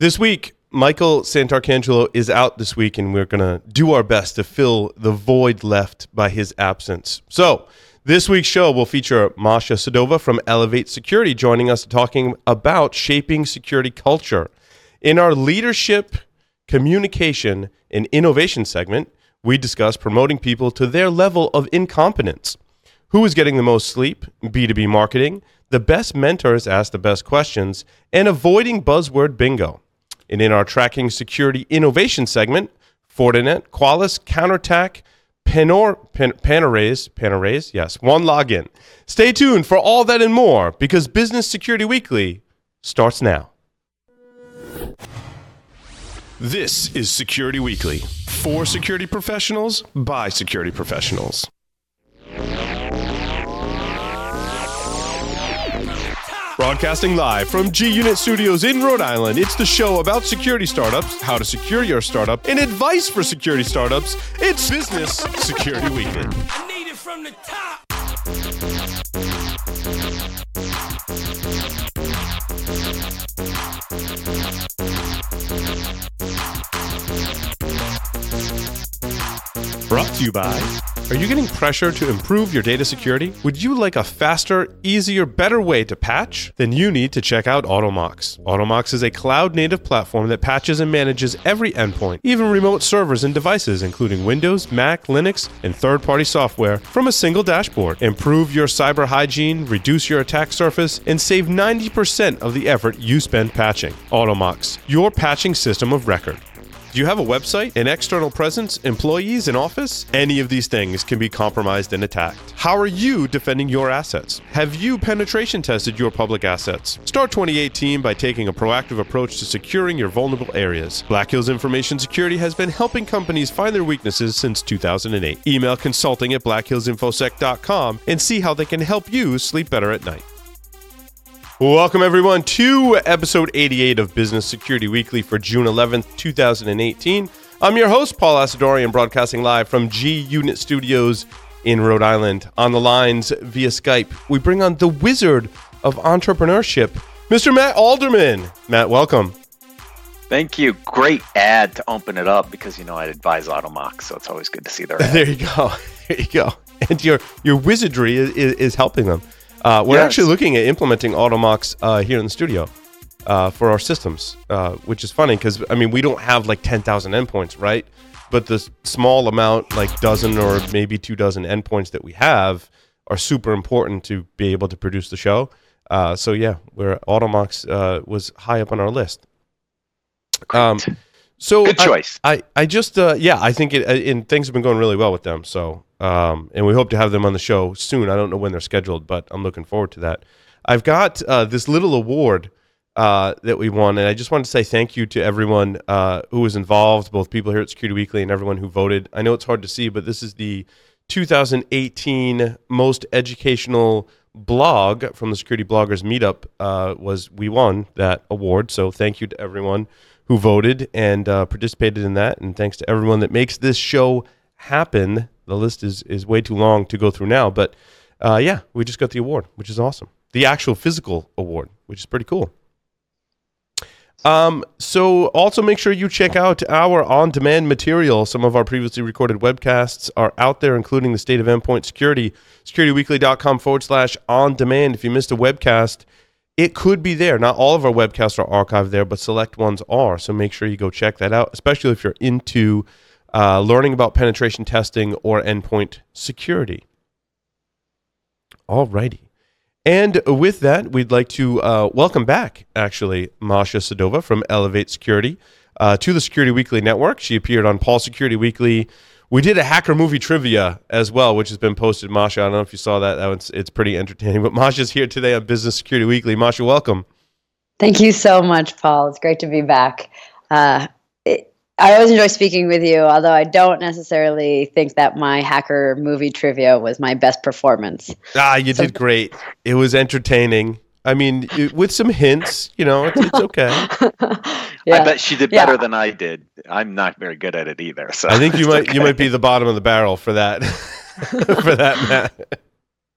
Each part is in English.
This week, Michael Santarcangelo is out this week, and we're going to do our best to fill the void left by his absence. So, this week's show will feature Masha Sadova from Elevate Security joining us talking about shaping security culture. In our leadership, communication, and innovation segment, we discuss promoting people to their level of incompetence. Who is getting the most sleep? B2B marketing, the best mentors ask the best questions, and avoiding buzzword bingo. And in our tracking security innovation segment, Fortinet, Qualys, Counterattack, Panor, Pan, Panorays, yes, OneLogin. Stay tuned for all that and more because Business Security Weekly starts now. This is Security Weekly for security professionals by security professionals. Broadcasting live from G Unit Studios in Rhode Island, it's the show about security startups, how to secure your startup, and advice for security startups. It's Business Security Weekly. Need it from the top. Brought to you by. Are you getting pressure to improve your data security? Would you like a faster, easier, better way to patch? Then you need to check out Automox. Automox is a cloud native platform that patches and manages every endpoint, even remote servers and devices, including Windows, Mac, Linux, and third party software, from a single dashboard. Improve your cyber hygiene, reduce your attack surface, and save 90% of the effort you spend patching. Automox, your patching system of record. Do you have a website, an external presence, employees, an office? Any of these things can be compromised and attacked. How are you defending your assets? Have you penetration tested your public assets? Start 2018 by taking a proactive approach to securing your vulnerable areas. Black Hills Information Security has been helping companies find their weaknesses since 2008. Email consulting at blackhillsinfosec.com and see how they can help you sleep better at night. Welcome, everyone, to episode 88 of Business Security Weekly for June 11th, 2018. I'm your host, Paul Asadoorian, broadcasting live from G Unit Studios in Rhode Island. On the lines via Skype, we bring on the wizard of entrepreneurship, Mr. Matt Alderman. Matt, welcome. Thank you. Great ad to open it up because you know I advise Automox, so it's always good to see their ad. There you go. There you go. And your your wizardry is, is, is helping them. Uh, we're Yes. actually looking at implementing Automox uh, here in the studio uh, for our systems, uh, which is funny because I mean we don't have like ten thousand endpoints, right? But the small amount, like dozen or maybe two dozen endpoints that we have, are super important to be able to produce the show. Uh, so yeah, where Automox uh, was high up on our list. Um, so Good I- choice. I, I just uh, yeah I think it and things have been going really well with them so um, and we hope to have them on the show soon I don't know when they're scheduled but I'm looking forward to that I've got uh, this little award uh, that we won and I just wanted to say thank you to everyone uh, who was involved both people here at Security Weekly and everyone who voted I know it's hard to see but this is the 2018 most educational blog from the Security Bloggers Meetup uh, was we won that award so thank you to everyone who voted and uh, participated in that. And thanks to everyone that makes this show happen. The list is, is way too long to go through now. But uh, yeah, we just got the award, which is awesome. The actual physical award, which is pretty cool. Um, so also make sure you check out our on-demand material. Some of our previously recorded webcasts are out there, including the state of endpoint security, securityweekly.com forward slash on demand. If you missed a webcast, it could be there. Not all of our webcasts are archived there, but select ones are. So make sure you go check that out, especially if you're into uh, learning about penetration testing or endpoint security. Alrighty. And with that, we'd like to uh, welcome back, actually, Masha Sadova from Elevate Security uh, to the Security Weekly Network. She appeared on Paul Security Weekly. We did a hacker movie trivia as well, which has been posted. Masha, I don't know if you saw that. that was, it's pretty entertaining. But Masha's here today on Business Security Weekly. Masha, welcome. Thank you so much, Paul. It's great to be back. Uh, I always enjoy speaking with you, although I don't necessarily think that my hacker movie trivia was my best performance. Ah, you did great. It was entertaining. I mean, it- with some hints, you know, it's, it's okay. I bet she did Yeah. better than I did. I'm not very good at it either. So I think you it's might you might be the bottom of the barrel for that for that, Matt.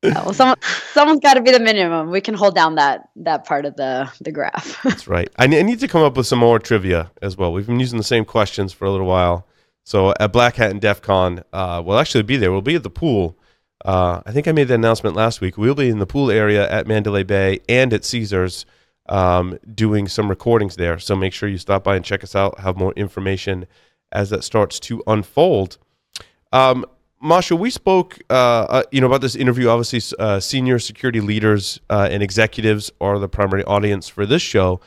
Well, someone someone's got to be the minimum. We can hold down that that part of the the graph. That's right. I need to come up with some more trivia as well. We've been using the same questions for a little while. So at Black Hat and DEF CON, uh, we'll actually be there. We'll be at the pool. Uh, I think I made the announcement last week. We'll be in the pool area at Mandalay Bay and at Caesars um, doing some recordings there. So make sure you stop by and check us out. Have more information as that starts to unfold. Um, Masha, we spoke, uh, uh, you know, about this interview. Obviously, uh, senior security leaders uh, and executives are the primary audience for this show,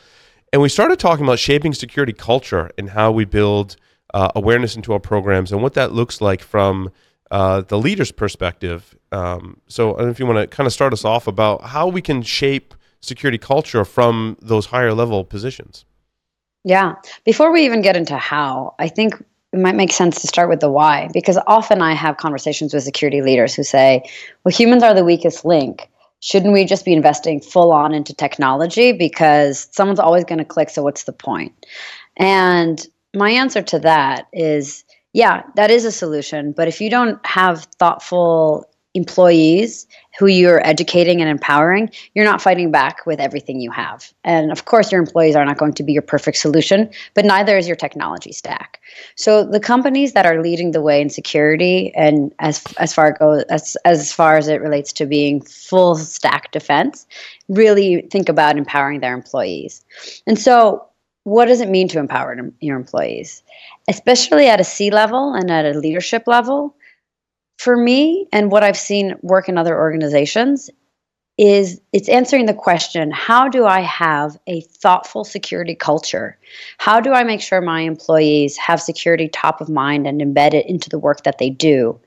and we started talking about shaping security culture and how we build uh, awareness into our programs and what that looks like from uh, the leader's perspective. Um, so, if you want to kind of start us off about how we can shape security culture from those higher level positions. Yeah. Before we even get into how, I think it might make sense to start with the why, because often I have conversations with security leaders who say, well, humans are the weakest link. Shouldn't we just be investing full on into technology? Because someone's always going to click, so what's the point? And my answer to that is yeah, that is a solution. But if you don't have thoughtful employees who you're educating and empowering, you're not fighting back with everything you have. And of course, your employees are not going to be your perfect solution, but neither is your technology stack. So the companies that are leading the way in security, and as as far as as far as it relates to being full stack defense, really think about empowering their employees. And so. What does it mean to empower your employees? Especially at a C level and at a leadership level, for me and what I've seen work in other organizations is it's answering the question how do I have a thoughtful security culture? How do I make sure my employees have security top of mind and embed it into the work that they do?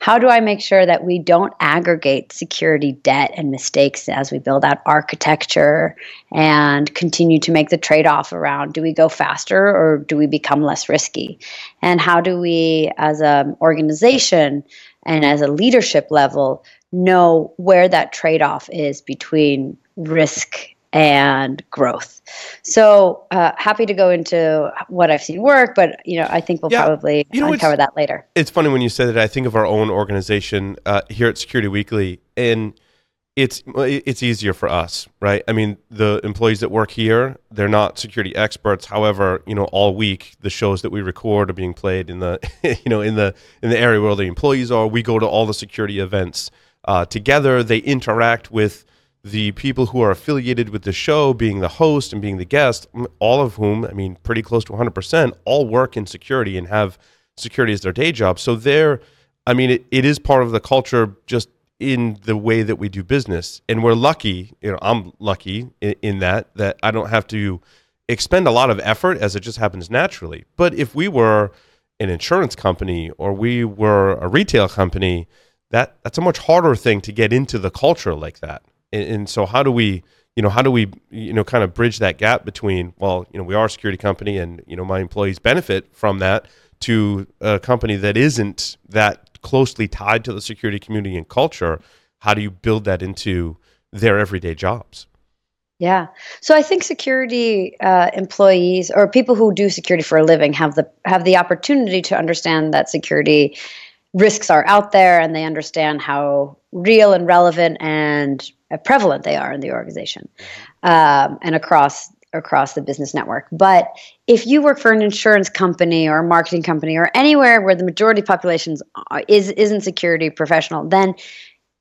How do I make sure that we don't aggregate security debt and mistakes as we build out architecture and continue to make the trade off around do we go faster or do we become less risky? And how do we, as an organization, and as a leadership level know where that trade off is between risk and growth. So uh, happy to go into what I've seen work, but you know I think we'll yeah, probably you know, uncover that later. It's funny when you say that. I think of our own organization uh, here at Security Weekly, and it's it's easier for us, right? I mean, the employees that work here, they're not security experts. However, you know, all week the shows that we record are being played in the you know in the in the area where the employees are. We go to all the security events uh, together. They interact with the people who are affiliated with the show, being the host and being the guest, all of whom, I mean, pretty close to 100%, all work in security and have security as their day job. So they're, I mean, it, it is part of the culture just in the way that we do business. And we're lucky, you know, I'm lucky in, in, that, that I don't have to expend a lot of effort as it just happens naturally. But if we were an insurance company or we were a retail company, that that's a much harder thing to get into the culture like that. And, and so how do we, you know, how do we, you know, kind of bridge that gap between, well, you know, we are a security company and, you know, my employees benefit from that to a company that isn't that closely tied to the security community and culture, how do you build that into their everyday jobs? Yeah. So I think security uh, employees or people who do security for a living have the have the opportunity to understand that security risks are out there and they understand how real and relevant and prevalent they are in the organization mm-hmm. um, and across across the business network. But if you work for an insurance company or a marketing company or anywhere where the majority population uh, is isn't security professional, then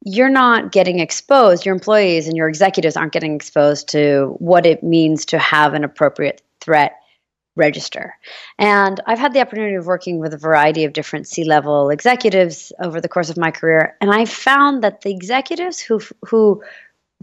you're not getting exposed. Your employees and your executives aren't getting exposed to what it means to have an appropriate threat register. And I've had the opportunity of working with a variety of different C level executives over the course of my career. And I found that the executives who, who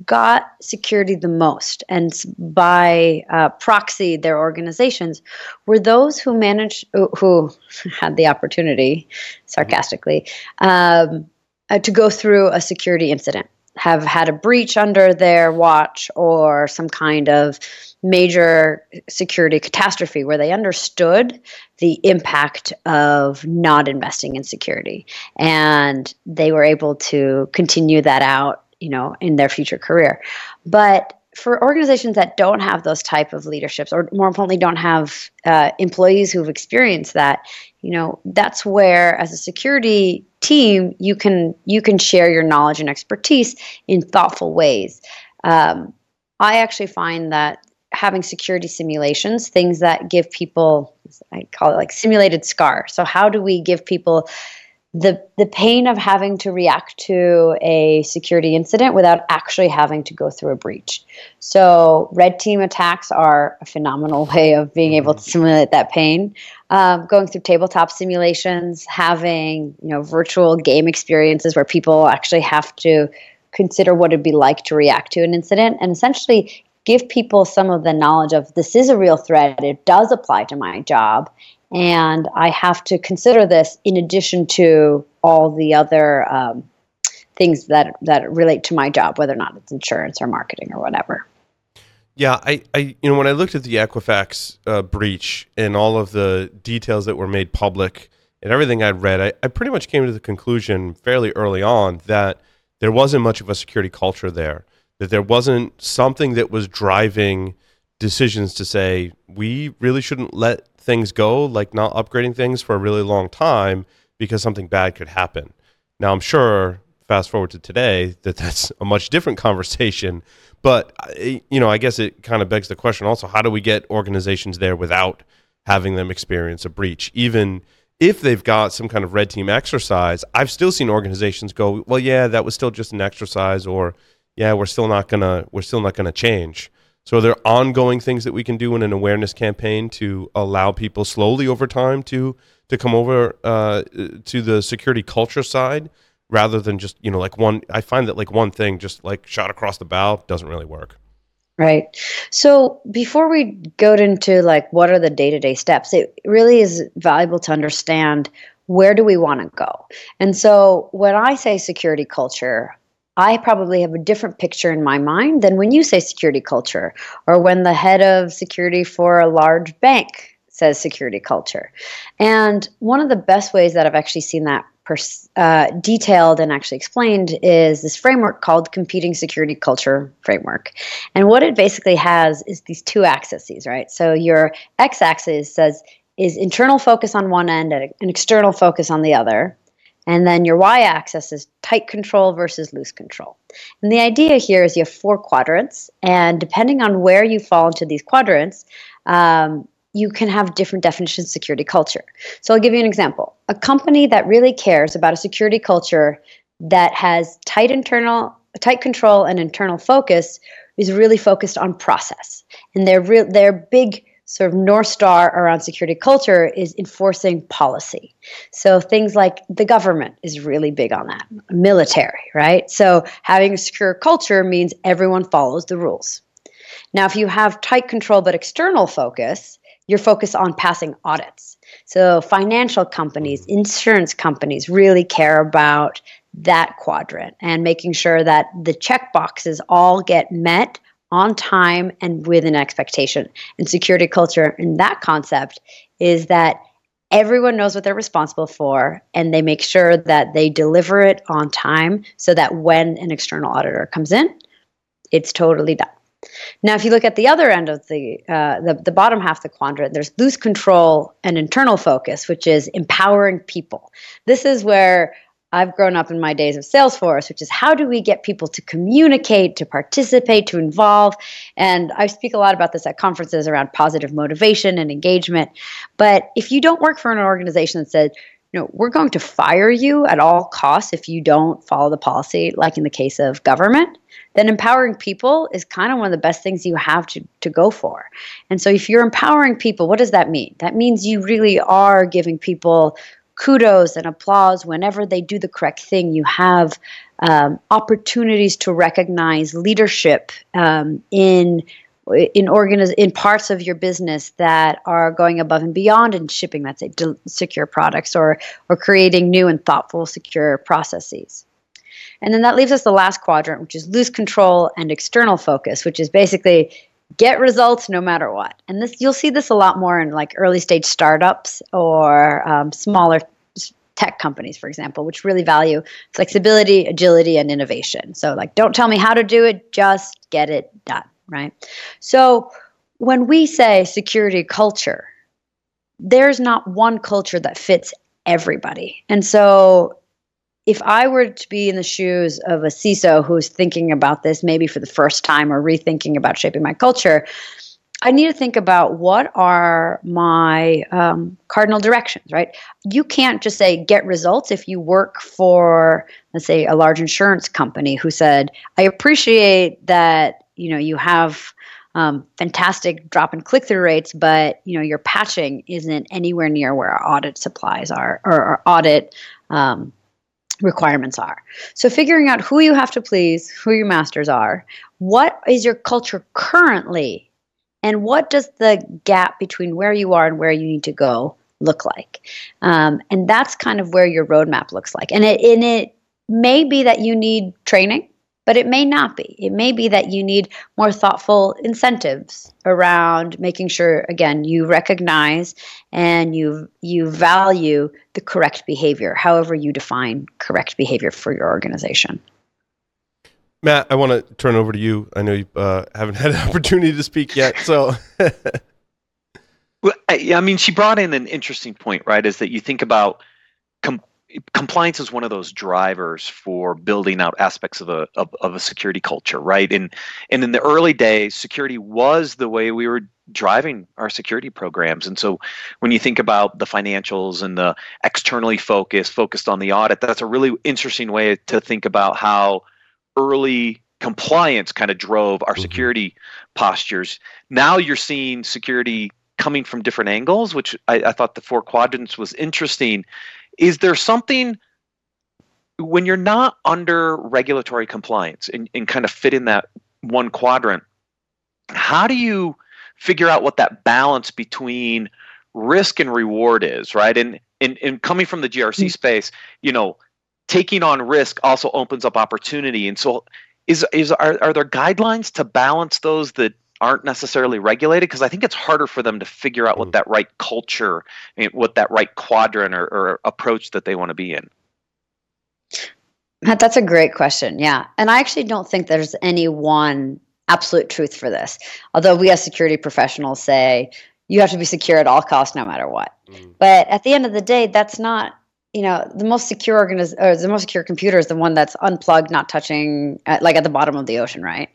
got security the most and by uh, proxy their organizations were those who managed who had the opportunity sarcastically um, uh, to go through a security incident have had a breach under their watch or some kind of major security catastrophe where they understood the impact of not investing in security. And they were able to continue that out you know, in their future career. But for organizations that don't have those type of leaderships or more importantly don't have uh, employees who've experienced that you know that's where as a security team you can you can share your knowledge and expertise in thoughtful ways um, i actually find that having security simulations things that give people i call it like simulated scar so how do we give people the the pain of having to react to a security incident without actually having to go through a breach. So red team attacks are a phenomenal way of being able to simulate that pain. Um, going through tabletop simulations, having you know virtual game experiences where people actually have to consider what it'd be like to react to an incident, and essentially give people some of the knowledge of this is a real threat. It does apply to my job, and I have to consider this in addition to all the other um, things that that relate to my job, whether or not it's insurance or marketing or whatever. Yeah, I, I you know, when I looked at the Equifax uh, breach and all of the details that were made public and everything I'd read, I, I pretty much came to the conclusion fairly early on that there wasn't much of a security culture there, that there wasn't something that was driving decisions to say we really shouldn't let things go, like not upgrading things for a really long time because something bad could happen. Now, I'm sure, fast forward to today, that that's a much different conversation. But, you know, I guess it kind of begs the question also how do we get organizations there without having them experience a breach? Even if they've got some kind of red team exercise, I've still seen organizations go, well, yeah, that was still just an exercise, or yeah, we're still not gonna we're still not gonna change. So are there ongoing things that we can do in an awareness campaign to allow people slowly over time to to come over uh, to the security culture side rather than just you know like one? I find that like one thing just like shot across the bow doesn't really work. Right. So before we go into like what are the day to day steps, it really is valuable to understand where do we want to go. And so when I say security culture, I probably have a different picture in my mind than when you say security culture or when the head of security for a large bank says security culture. And one of the best ways that I've actually seen that pers- uh, detailed and actually explained is this framework called Competing Security Culture Framework. And what it basically has is these two axes, right? So your x axis says, is internal focus on one end and an external focus on the other. And then your y axis is tight control versus loose control. And the idea here is you have four quadrants, and depending on where you fall into these quadrants, um, you can have different definitions of security culture. So I'll give you an example. A company that really cares about a security culture that has tight internal tight control and internal focus is really focused on process. And their real their big sort of north star around security culture is enforcing policy. So things like the government is really big on that, military, right? So having a secure culture means everyone follows the rules. Now, if you have tight control but external focus, you're focused on passing audits. So financial companies, insurance companies really care about that quadrant and making sure that the check boxes all get met on time and with an expectation. And security culture in that concept is that everyone knows what they're responsible for and they make sure that they deliver it on time so that when an external auditor comes in, it's totally done. Now, if you look at the other end of the, uh, the the bottom half of the quadrant, there's loose control and internal focus, which is empowering people. This is where I've grown up in my days of Salesforce, which is how do we get people to communicate, to participate, to involve? And I speak a lot about this at conferences around positive motivation and engagement. But if you don't work for an organization that says, you know, we're going to fire you at all costs if you don't follow the policy, like in the case of government, then empowering people is kind of one of the best things you have to, to go for. And so if you're empowering people, what does that mean? That means you really are giving people kudos and applause whenever they do the correct thing. You have um, opportunities to recognize leadership um, in in organiz- in parts of your business that are going above and beyond in shipping, let's say secure products or or creating new and thoughtful secure processes. And then that leaves us the last quadrant, which is loose control and external focus, which is basically get results no matter what. And this you'll see this a lot more in like early stage startups or um, smaller tech companies, for example, which really value flexibility, agility, and innovation. So like, don't tell me how to do it, just get it done. right? So when we say security culture, there's not one culture that fits everybody. And so if I were to be in the shoes of a CISO who's thinking about this maybe for the first time or rethinking about shaping my culture, I need to think about what are my um, cardinal directions, right? You can't just say get results if you work for, let's say, a large insurance company who said, I appreciate that you know you have um, fantastic drop and click through rates, but you know your patching isn't anywhere near where our audit supplies are or our audit um, requirements are. So figuring out who you have to please, who your masters are, what is your culture currently and what does the gap between where you are and where you need to go look like um, and that's kind of where your roadmap looks like and it, and it may be that you need training but it may not be it may be that you need more thoughtful incentives around making sure again you recognize and you you value the correct behavior however you define correct behavior for your organization Matt, I want to turn over to you. I know you uh, haven't had an opportunity to speak yet, so. well, I, I, mean, she brought in an interesting point, right? Is that you think about com- compliance is one of those drivers for building out aspects of a of, of a security culture, right? And and in the early days, security was the way we were driving our security programs. And so when you think about the financials and the externally focused, focused on the audit, that's a really interesting way to think about how early compliance kind of drove our mm-hmm. security postures. Now you're seeing security coming from different angles, which I, I, thought the four quadrants was interesting. Is there something when you're not under regulatory compliance and, and kind of fit in that one quadrant? How do you figure out what that balance between risk and reward is, right? And and, and coming from the GRC mm. space, you know, taking on risk also opens up opportunity. And so, is is are, are there guidelines to balance those that aren't necessarily regulated? Because I think it's harder for them to figure out what mm. that right culture, what that right quadrant or, or approach that they want to be in. Matt, that's a great question. Yeah, and I actually don't think there's any one absolute truth for this. Although we as security professionals say you have to be secure at all costs, no matter what. Mm. But at the end of the day, that's not you know the most secure organiz- or the most secure computer is the one that's unplugged not touching at, like at the bottom of the ocean right?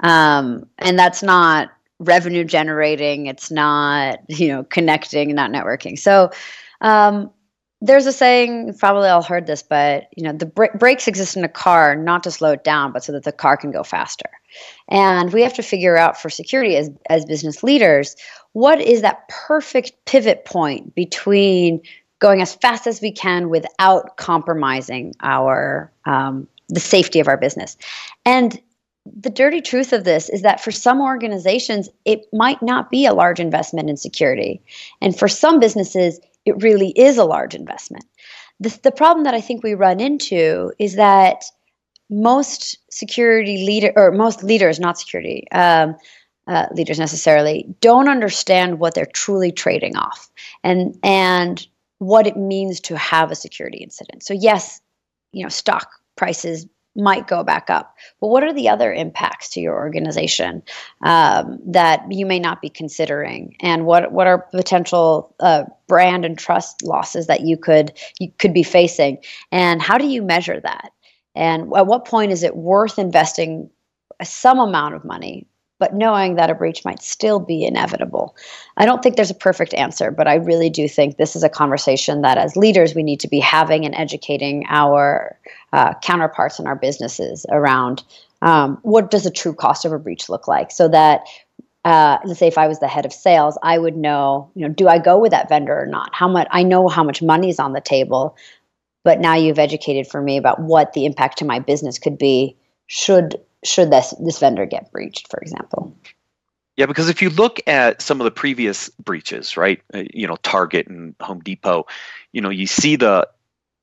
Um, and that's not revenue generating it's not you know connecting not networking. So um, there's a saying probably all heard this but you know the br- brakes exist in a car not to slow it down but so that the car can go faster. And we have to figure out for security as as business leaders what is that perfect pivot point between going as fast as we can without compromising our um, the safety of our business. And the dirty truth of this is that for some organizations, it might not be a large investment in security, and for some businesses, it really is a large investment. The, the problem that I think we run into is that most security leader or most leaders, not security. Um, uh, leaders necessarily don't understand what they're truly trading off and and what it means to have a security incident. So yes, you know, stock prices might go back up, but what are the other impacts to your organization um, that you may not be considering, and what what are potential uh, brand and trust losses that you could you could be facing, and how do you measure that? And at what point is it worth investing some amount of money but knowing that a breach might still be inevitable. I don't think there's a perfect answer, but I really do think this is a conversation that as leaders we need to be having and educating our uh, counterparts in our businesses around um, what does a true cost of a breach look like so that uh, let's say if I was the head of sales, I would know, you know, do I go with that vendor or not? How much I know how much money is on the table, but now you've educated for me about what the impact to my business could be should should this this vendor get breached, for example. Yeah, because if you look at some of the previous breaches, right, uh, you know, Target and Home Depot, you know, you see the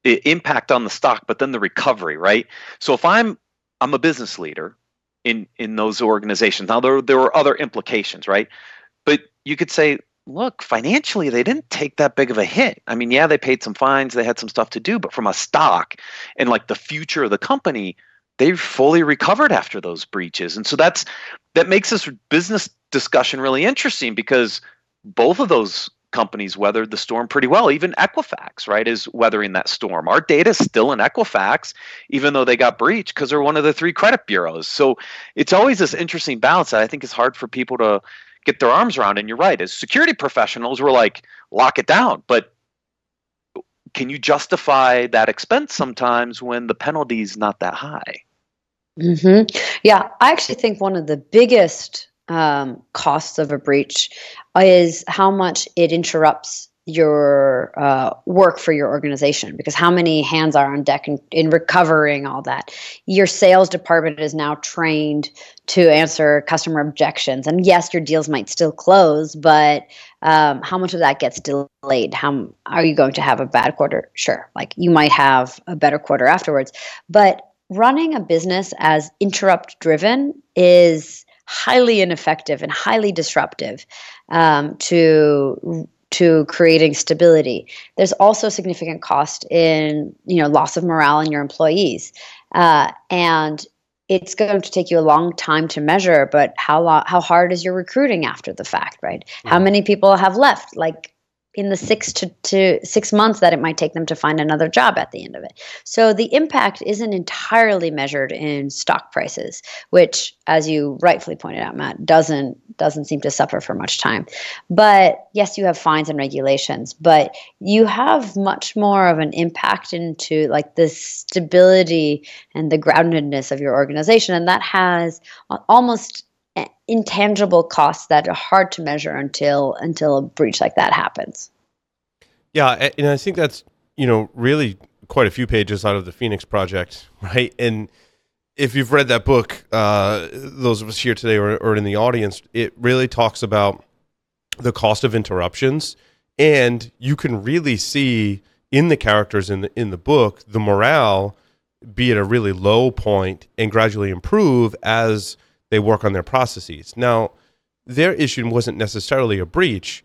impact on the stock, but then the recovery, right? So if I'm I'm a business leader in in those organizations, now there there were other implications, right? But you could say, look, financially they didn't take that big of a hit. I mean, yeah, they paid some fines, they had some stuff to do, but from a stock and like the future of the company, they've fully recovered after those breaches and so that's that makes this business discussion really interesting because both of those companies weathered the storm pretty well. Even Equifax, right, is weathering that storm. Our data is still in Equifax, even though they got breached because they're one of the three credit bureaus. So it's always this interesting balance that I think is hard for people to get their arms around. And you're right, as security professionals, we're like, lock it down. But can you justify that expense sometimes when the penalty is not that high? Mm-hmm. Yeah, I actually think one of the biggest um, costs of a breach is how much it interrupts your uh, work for your organization because how many hands are on deck in, in, recovering all that. Your sales department is now trained to answer customer objections and yes your deals might still close but um, how much of that gets delayed? How are you going to have a bad quarter? Sure like you might have a better quarter afterwards but running a business as interrupt driven is highly ineffective and highly disruptive um, to to creating stability. There's also significant cost in you know loss of morale in your employees, uh, and it's going to take you a long time to measure. But how long, how hard is your recruiting after the fact, right? Yeah. How many people have left? Like in the six to, to six months that it might take them to find another job at the end of it. So the impact isn't entirely measured in stock prices, which, as you rightfully pointed out, Matt, doesn't doesn't seem to suffer for much time. But yes, you have fines and regulations, but you have much more of an impact into like the stability and the groundedness of your organization, and that has uh, almost intangible costs that are hard to measure until until a breach like that happens. Yeah, and I think that's you know really quite a few pages out of the Phoenix Project, right? And if you've read that book, uh, those of us here today or, or in the audience, it really talks about the cost of interruptions, and you can really see in the characters in the in the book the morale be at a really low point and gradually improve as they work on their processes. Now, their issue wasn't necessarily a breach,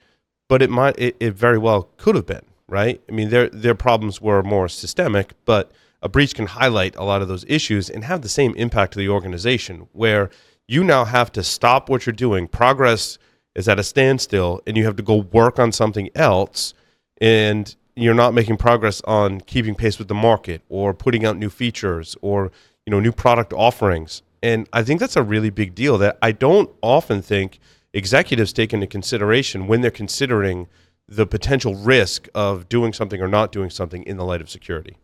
but it might it, it very well could have been, right? I mean, their their problems were more systemic, but a breach can highlight a lot of those issues and have the same impact to the organization where you now have to stop what you're doing. Progress is at a standstill and you have to go work on something else and you're not making progress on keeping pace with the market or putting out new features or you know new product offerings and I think that's a really big deal that I don't often think executives take into consideration when they're considering the potential risk of doing something or not doing something in the light of security.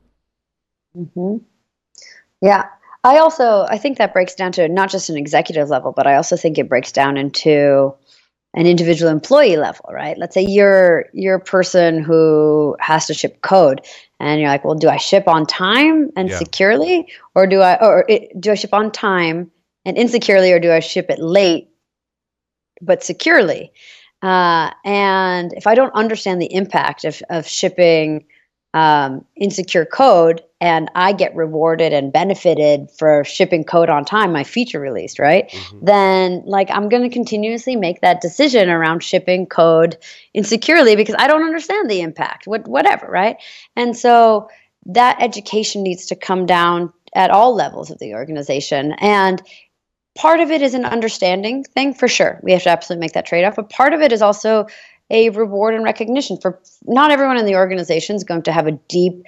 Mm-hmm. Yeah. I also I think that breaks down to not just an executive level, but I also think it breaks down into an individual employee level, right? Let's say you're you're a person who has to ship code, and you're like, well, do I ship on time and yeah. securely, or do I or it, do I ship on time and insecurely, or do I ship it late but securely? Uh, and if I don't understand the impact of of shipping um, insecure code and I get rewarded and benefited for shipping code on time, my feature released, right? Mm-hmm. Then, like, I'm going to continuously make that decision around shipping code insecurely because I don't understand the impact, what, whatever, right? And so that education needs to come down at all levels of the organization. And part of it is an understanding thing for sure. We have to absolutely make that trade off. But part of it is also a reward and recognition for not everyone in the organization is going to have a deep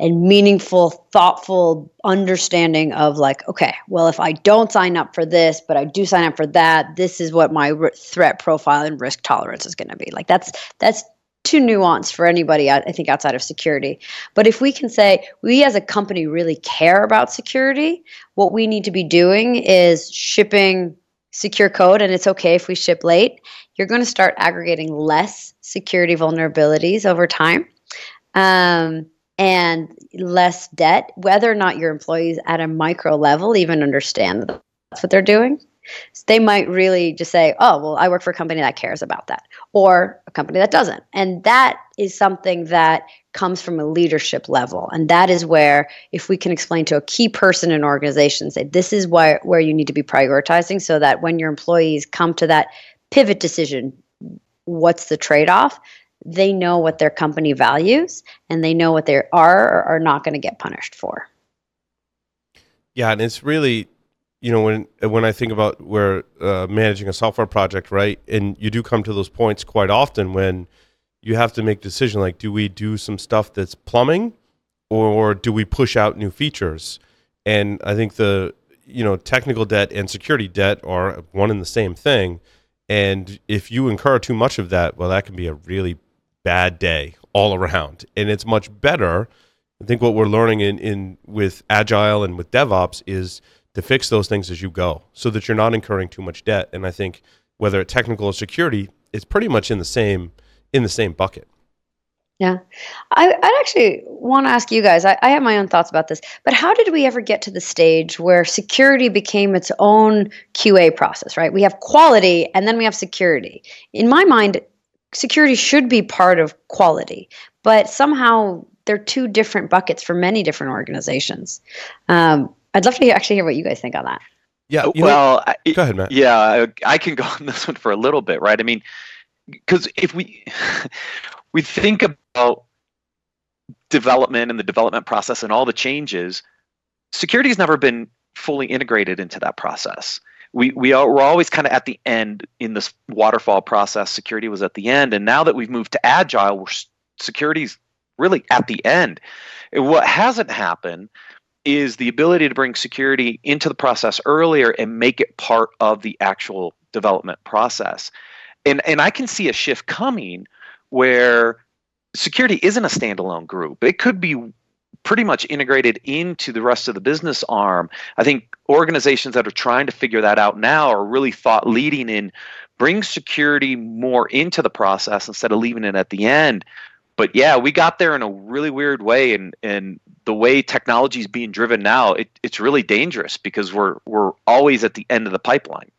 and meaningful, thoughtful understanding of like, okay, well, if I don't sign up for this, but I do sign up for that, this is what my threat profile and risk tolerance is going to be. Like that's that's too nuanced for anybody, I think, outside of security. But if we can say we as a company really care about security, what we need to be doing is shipping secure code, and it's okay if we ship late you're going to start aggregating less security vulnerabilities over time um, and less debt, whether or not your employees at a micro level even understand that that's what they're doing. They might really just say, oh, well, I work for a company that cares about that, or a company that doesn't. And that is something that comes from a leadership level. And that is where, if we can explain to a key person in an organization, say, this is why, where you need to be prioritizing so that when your employees come to that pivot decision what's the trade-off they know what their company values and they know what they are or are not going to get punished for yeah and it's really you know when when I think about where uh, managing a software project, right, and you do come to those points quite often when you have to make decision like, do we do some stuff that's plumbing, or do we push out new features? And I think the you know technical debt and security debt are one and the same thing. And if you incur too much of that, well, that can be a really bad day all around. And it's much better. I think what we're learning in, in with agile and with DevOps is to fix those things as you go so that you're not incurring too much debt. And I think whether it's technical or security, it's pretty much in the same in the same bucket. Yeah. I, would actually want to ask you guys, I, I, have my own thoughts about this, but how did we ever get to the stage where security became its own QA process, right? We have quality and then we have security. In my mind, security should be part of quality, but somehow they're two different buckets for many different organizations. Um, I'd love to actually hear what you guys think on that. Yeah. well, know, I, go ahead, Matt. Yeah, I, I can go on this one for a little bit, right? I mean, because if we we think about development and the development process and all the changes, security has never been fully integrated into that process. We we are we're always kind of at the end in this waterfall process. Security was at the end, and now that we've moved to agile, we're security's really at the end. And what hasn't happened is the ability to bring security into the process earlier and make it part of the actual development process. And and I can see a shift coming where security isn't a standalone group. It could be pretty much integrated into the rest of the business arm. I think organizations that are trying to figure that out now are really thought leading in bring security more into the process instead of leaving it at the end. But yeah, we got there in a really weird way and and the way technology is being driven now, it, it's really dangerous because we're we're always at the end of the pipeline.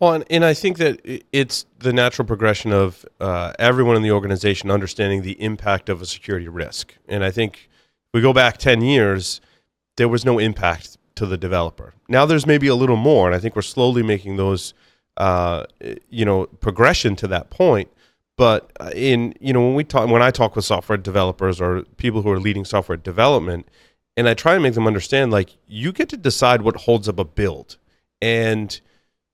Well, and, and I think that it's the natural progression of uh, everyone in the organization understanding the impact of a security risk. And I think we go back 10 years, there was no impact to the developer. Now there's maybe a little more, and I think we're slowly making those, uh, you know, progression to that point. But uh, in you know when we talk when I talk with software developers or people who are leading software development, and I try to make them understand like you get to decide what holds up a build, and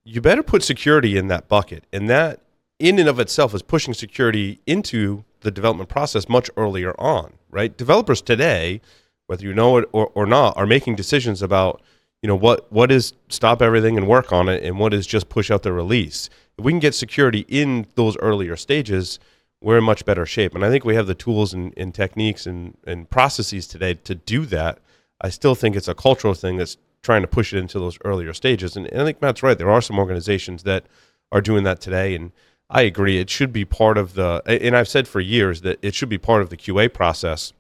you better put security in that bucket. And that, in and of itself, is pushing security into the development process much earlier on, right? Developers today, whether you know it or, or not, are making decisions about, you know, what, what is stop everything and work on it and what is just push out the release. If we can get security in those earlier stages, we're in much better shape. And I think we have the tools and, and techniques and, and processes today to do that. I still think it's a cultural thing that's trying to push it into those earlier stages. And, and I think Matt's right. There are some organizations that are doing that today, and I agree. It should be part of the. And I've said for years that it should be part of the QA process.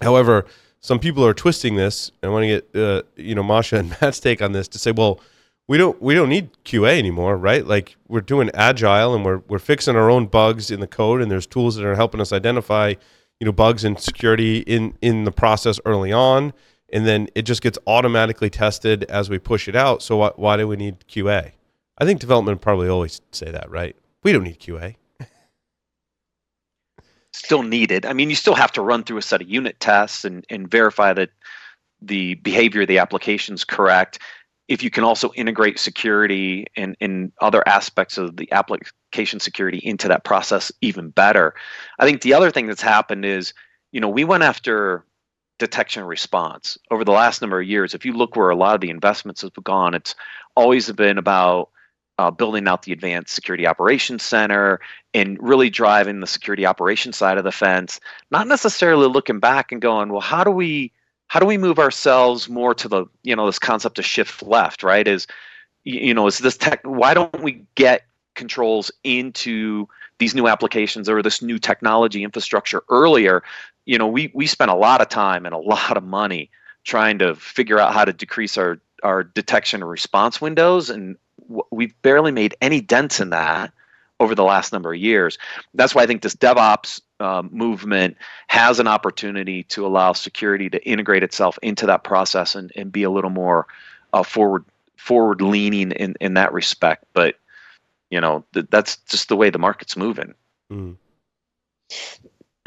However, some people are twisting this. I want to get uh, you know Masha and Matt's take on this to say, well, we don't we don't need QA anymore, right? Like we're doing agile and we're we're fixing our own bugs in the code, and there's tools that are helping us identify you know bugs and security in in the process early on and then it just gets automatically tested as we push it out. So why, why do we need QA? I think development probably always say that, right? We don't need QA. still needed. I mean, you still have to run through a set of unit tests and, and verify that the behavior of the application is correct. If you can also integrate security and, and other aspects of the application security into that process even better. I think the other thing that's happened is, you know, we went after detection response over the last number of years if you look where a lot of the investments have gone it's always been about uh, building out the advanced security operations center and really driving the security operations side of the fence not necessarily looking back and going well how do we how do we move ourselves more to the you know this concept of shift left right? Is you know is this tech why don't we get controls into these new applications or this new technology infrastructure earlier? You know, we we spent a lot of time and a lot of money trying to figure out how to decrease our our detection and response windows, and we've barely made any dents in that over the last number of years. That's why I think this DevOps um, movement has an opportunity to allow security to integrate itself into that process and, and be a little more uh, forward forward leaning in, in that respect. But you know th- that's just the way the market's moving. Mm.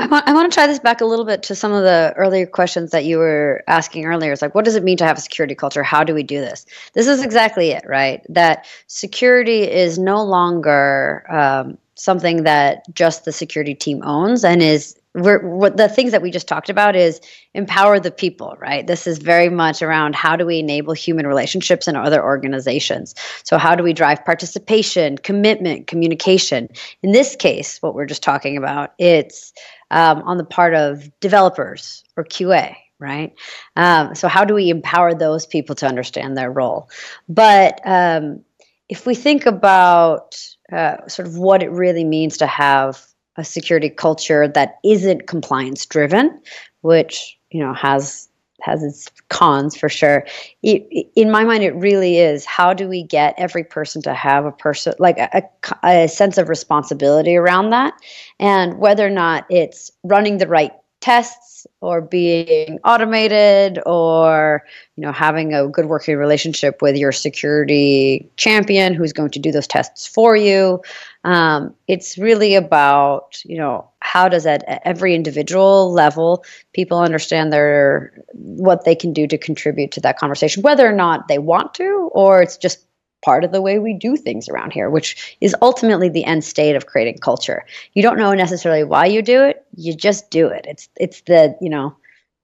I want, I want to try this back a little bit to some of the earlier questions that you were asking earlier. It's like, what does it mean to have a security culture? How do we do this? This is exactly it, right? That security is no longer um, something that just the security team owns and is we're, what the things that we just talked about is empower the people right? This is very much around how do we enable human relationships in other organizations? So how do we drive participation commitment communication? In this case what we're just talking about it's um, on the part of developers or qa right? Um, so how do we empower those people to understand their role? But um, if we think about uh, sort of what it really means to have a security culture that isn't compliance driven, which you know has has its cons for sure. It, in my mind, it really is. How do we get every person to have a person like a, a, a sense of responsibility around that, and whether or not it's running the right tests or being automated or you know having a good working relationship with your security champion who's going to do those tests for you um, it's really about you know how does at every individual level people understand their what they can do to contribute to that conversation whether or not they want to or it's just part of the way we do things around here which is ultimately the end state of creating culture. You don't know necessarily why you do it you just do it. It's it's the you know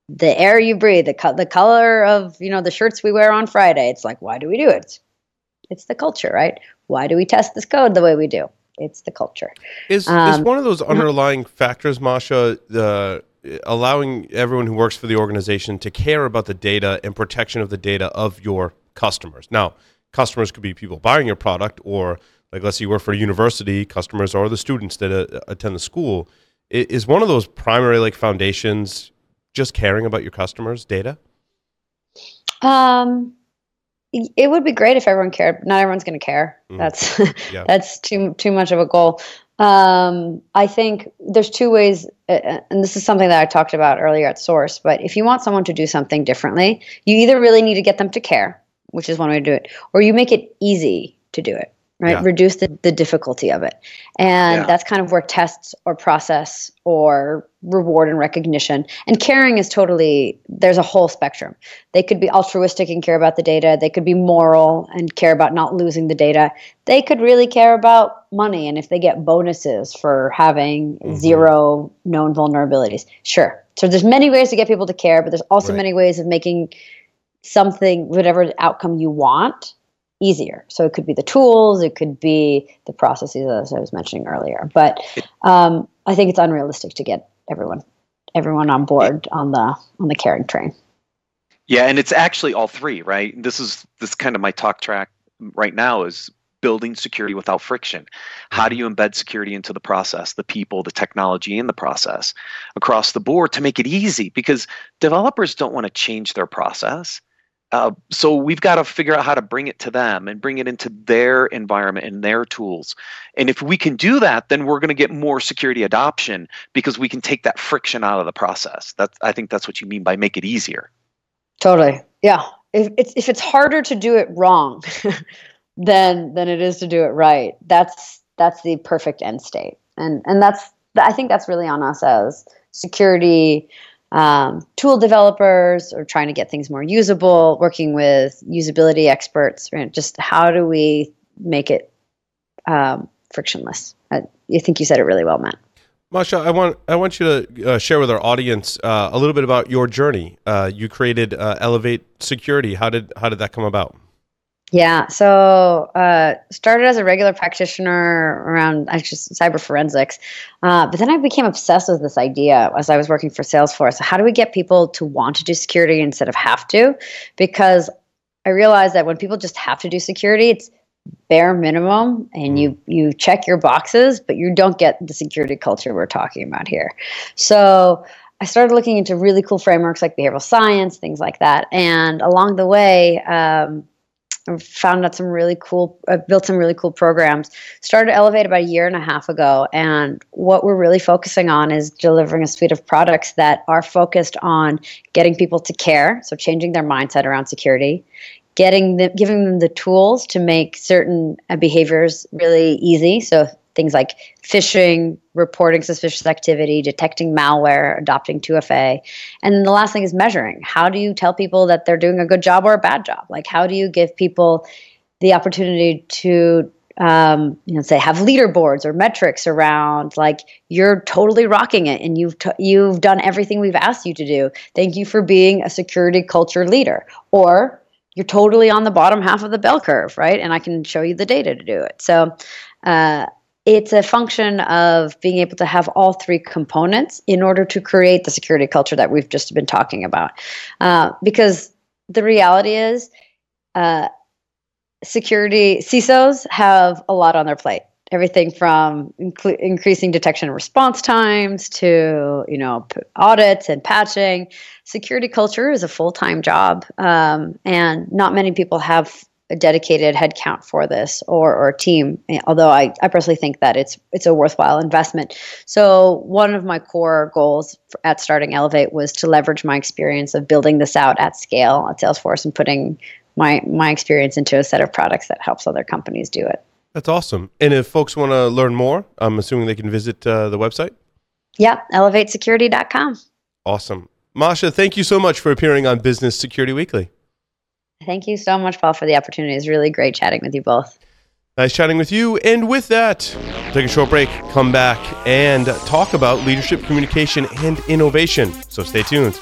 the air you breathe the, co- the color of you know the shirts we wear on friday. It's like why do we do it? It's, it's the culture right? Why do we test this code the way we do it's the culture. Is um, is one of those underlying factors, Masha, the allowing everyone who works for the organization to care about the data and protection of the data of your customers. Now, customers could be people buying your product, or like let's say you work for a university, customers are the students that uh, attend the school. Is one of those primary like foundations just caring about your customers' data? Um, it would be great if everyone cared, not everyone's going to care. Mm. That's yeah. that's too too much of a goal. Um, I think there's two ways, uh, uh, and this is something that I talked about earlier at Source. But if you want someone to do something differently, you either really need to get them to care, which is one way to do it, or you make it easy to do it right? Yeah. Reduce the, the difficulty of it. And yeah. that's kind of where tests or process or reward and recognition and caring is totally, there's a whole spectrum. They could be altruistic and care about the data. They could be moral and care about not losing the data. They could really care about money and if they get bonuses for having mm-hmm. zero known vulnerabilities. Sure. So there's many ways to get people to care, but there's also right. many ways of making something, whatever outcome you want, easier. So it could be the tools, it could be the processes as I was mentioning earlier. But um, I think it's unrealistic to get everyone everyone on board on the on the caring train. Yeah, and it's actually all three, right? This is this kind of my talk track right now is building security without friction. How do you embed security into the process, the people, the technology in the process across the board to make it easy? Because developers don't want to change their process. Uh, so we've got to figure out how to bring it to them and bring it into their environment and their tools. And if we can do that, then we're going to get more security adoption because we can take that friction out of the process. That's I think that's what you mean by make it easier. Totally. Yeah. If it's if it's harder to do it wrong than than it is to do it right, that's that's the perfect end state. And and that's I think that's really on us as security um, tool developers or trying to get things more usable, working with usability experts. Right? Just how do we make it um, frictionless? I, think you said it really well, Matt. Masha, I want I want you to uh, share with our audience uh, a little bit about your journey. Uh, you created uh, Elevate Security. How did how did that come about? Yeah, so uh, started as a regular practitioner around actually cyber forensics, uh, but then I became obsessed with this idea as I was working for Salesforce. How do we get people to want to do security instead of have to? Because I realized that when people just have to do security, it's bare minimum, and you you check your boxes, but you don't get the security culture we're talking about here. So I started looking into really cool frameworks like behavioral science, things like that, and along the way. Um, Found out some really cool, uh, built some really cool programs. Started Elevate about a year and a half ago, and what we're really focusing on is delivering a suite of products that are focused on getting people to care, so changing their mindset around security, getting them, giving them the tools to make certain uh, behaviors really easy. So things like phishing, reporting suspicious activity, detecting malware, adopting 2FA. And the last thing is measuring. How do you tell people that they're doing a good job or a bad job? Like, how do you give people the opportunity to um, you know, say have leaderboards or metrics around like you're totally rocking it and you've t- you've done everything we've asked you to do. Thank you for being a security culture leader. Or you're totally on the bottom half of the bell curve, right? And I can show you the data to do it. So uh, it's a function of being able to have all three components in order to create the security culture that we've just been talking about. Uh, because the reality is, uh, security CISOs have a lot on their plate. Everything from inc- increasing detection and response times to you know audits and patching. Security culture is a full time job, um, and not many people have a dedicated headcount for this or, or a team. Although I, I personally think that it's it's a worthwhile investment. So one of my core goals at starting Elevate was to leverage my experience of building this out at scale at Salesforce and putting my my experience into a set of products that helps other companies do it. That's awesome. And if folks want to learn more, I'm assuming they can visit uh, the website. Yeah, elevatesecurity.com. Awesome. Masha, thank you so much for appearing on Business Security Weekly. Thank you so much, Paul, for the opportunity. It's really great chatting with you both. Nice chatting with you. And with that, take a short break, come back, and talk about leadership communication and innovation. So stay tuned.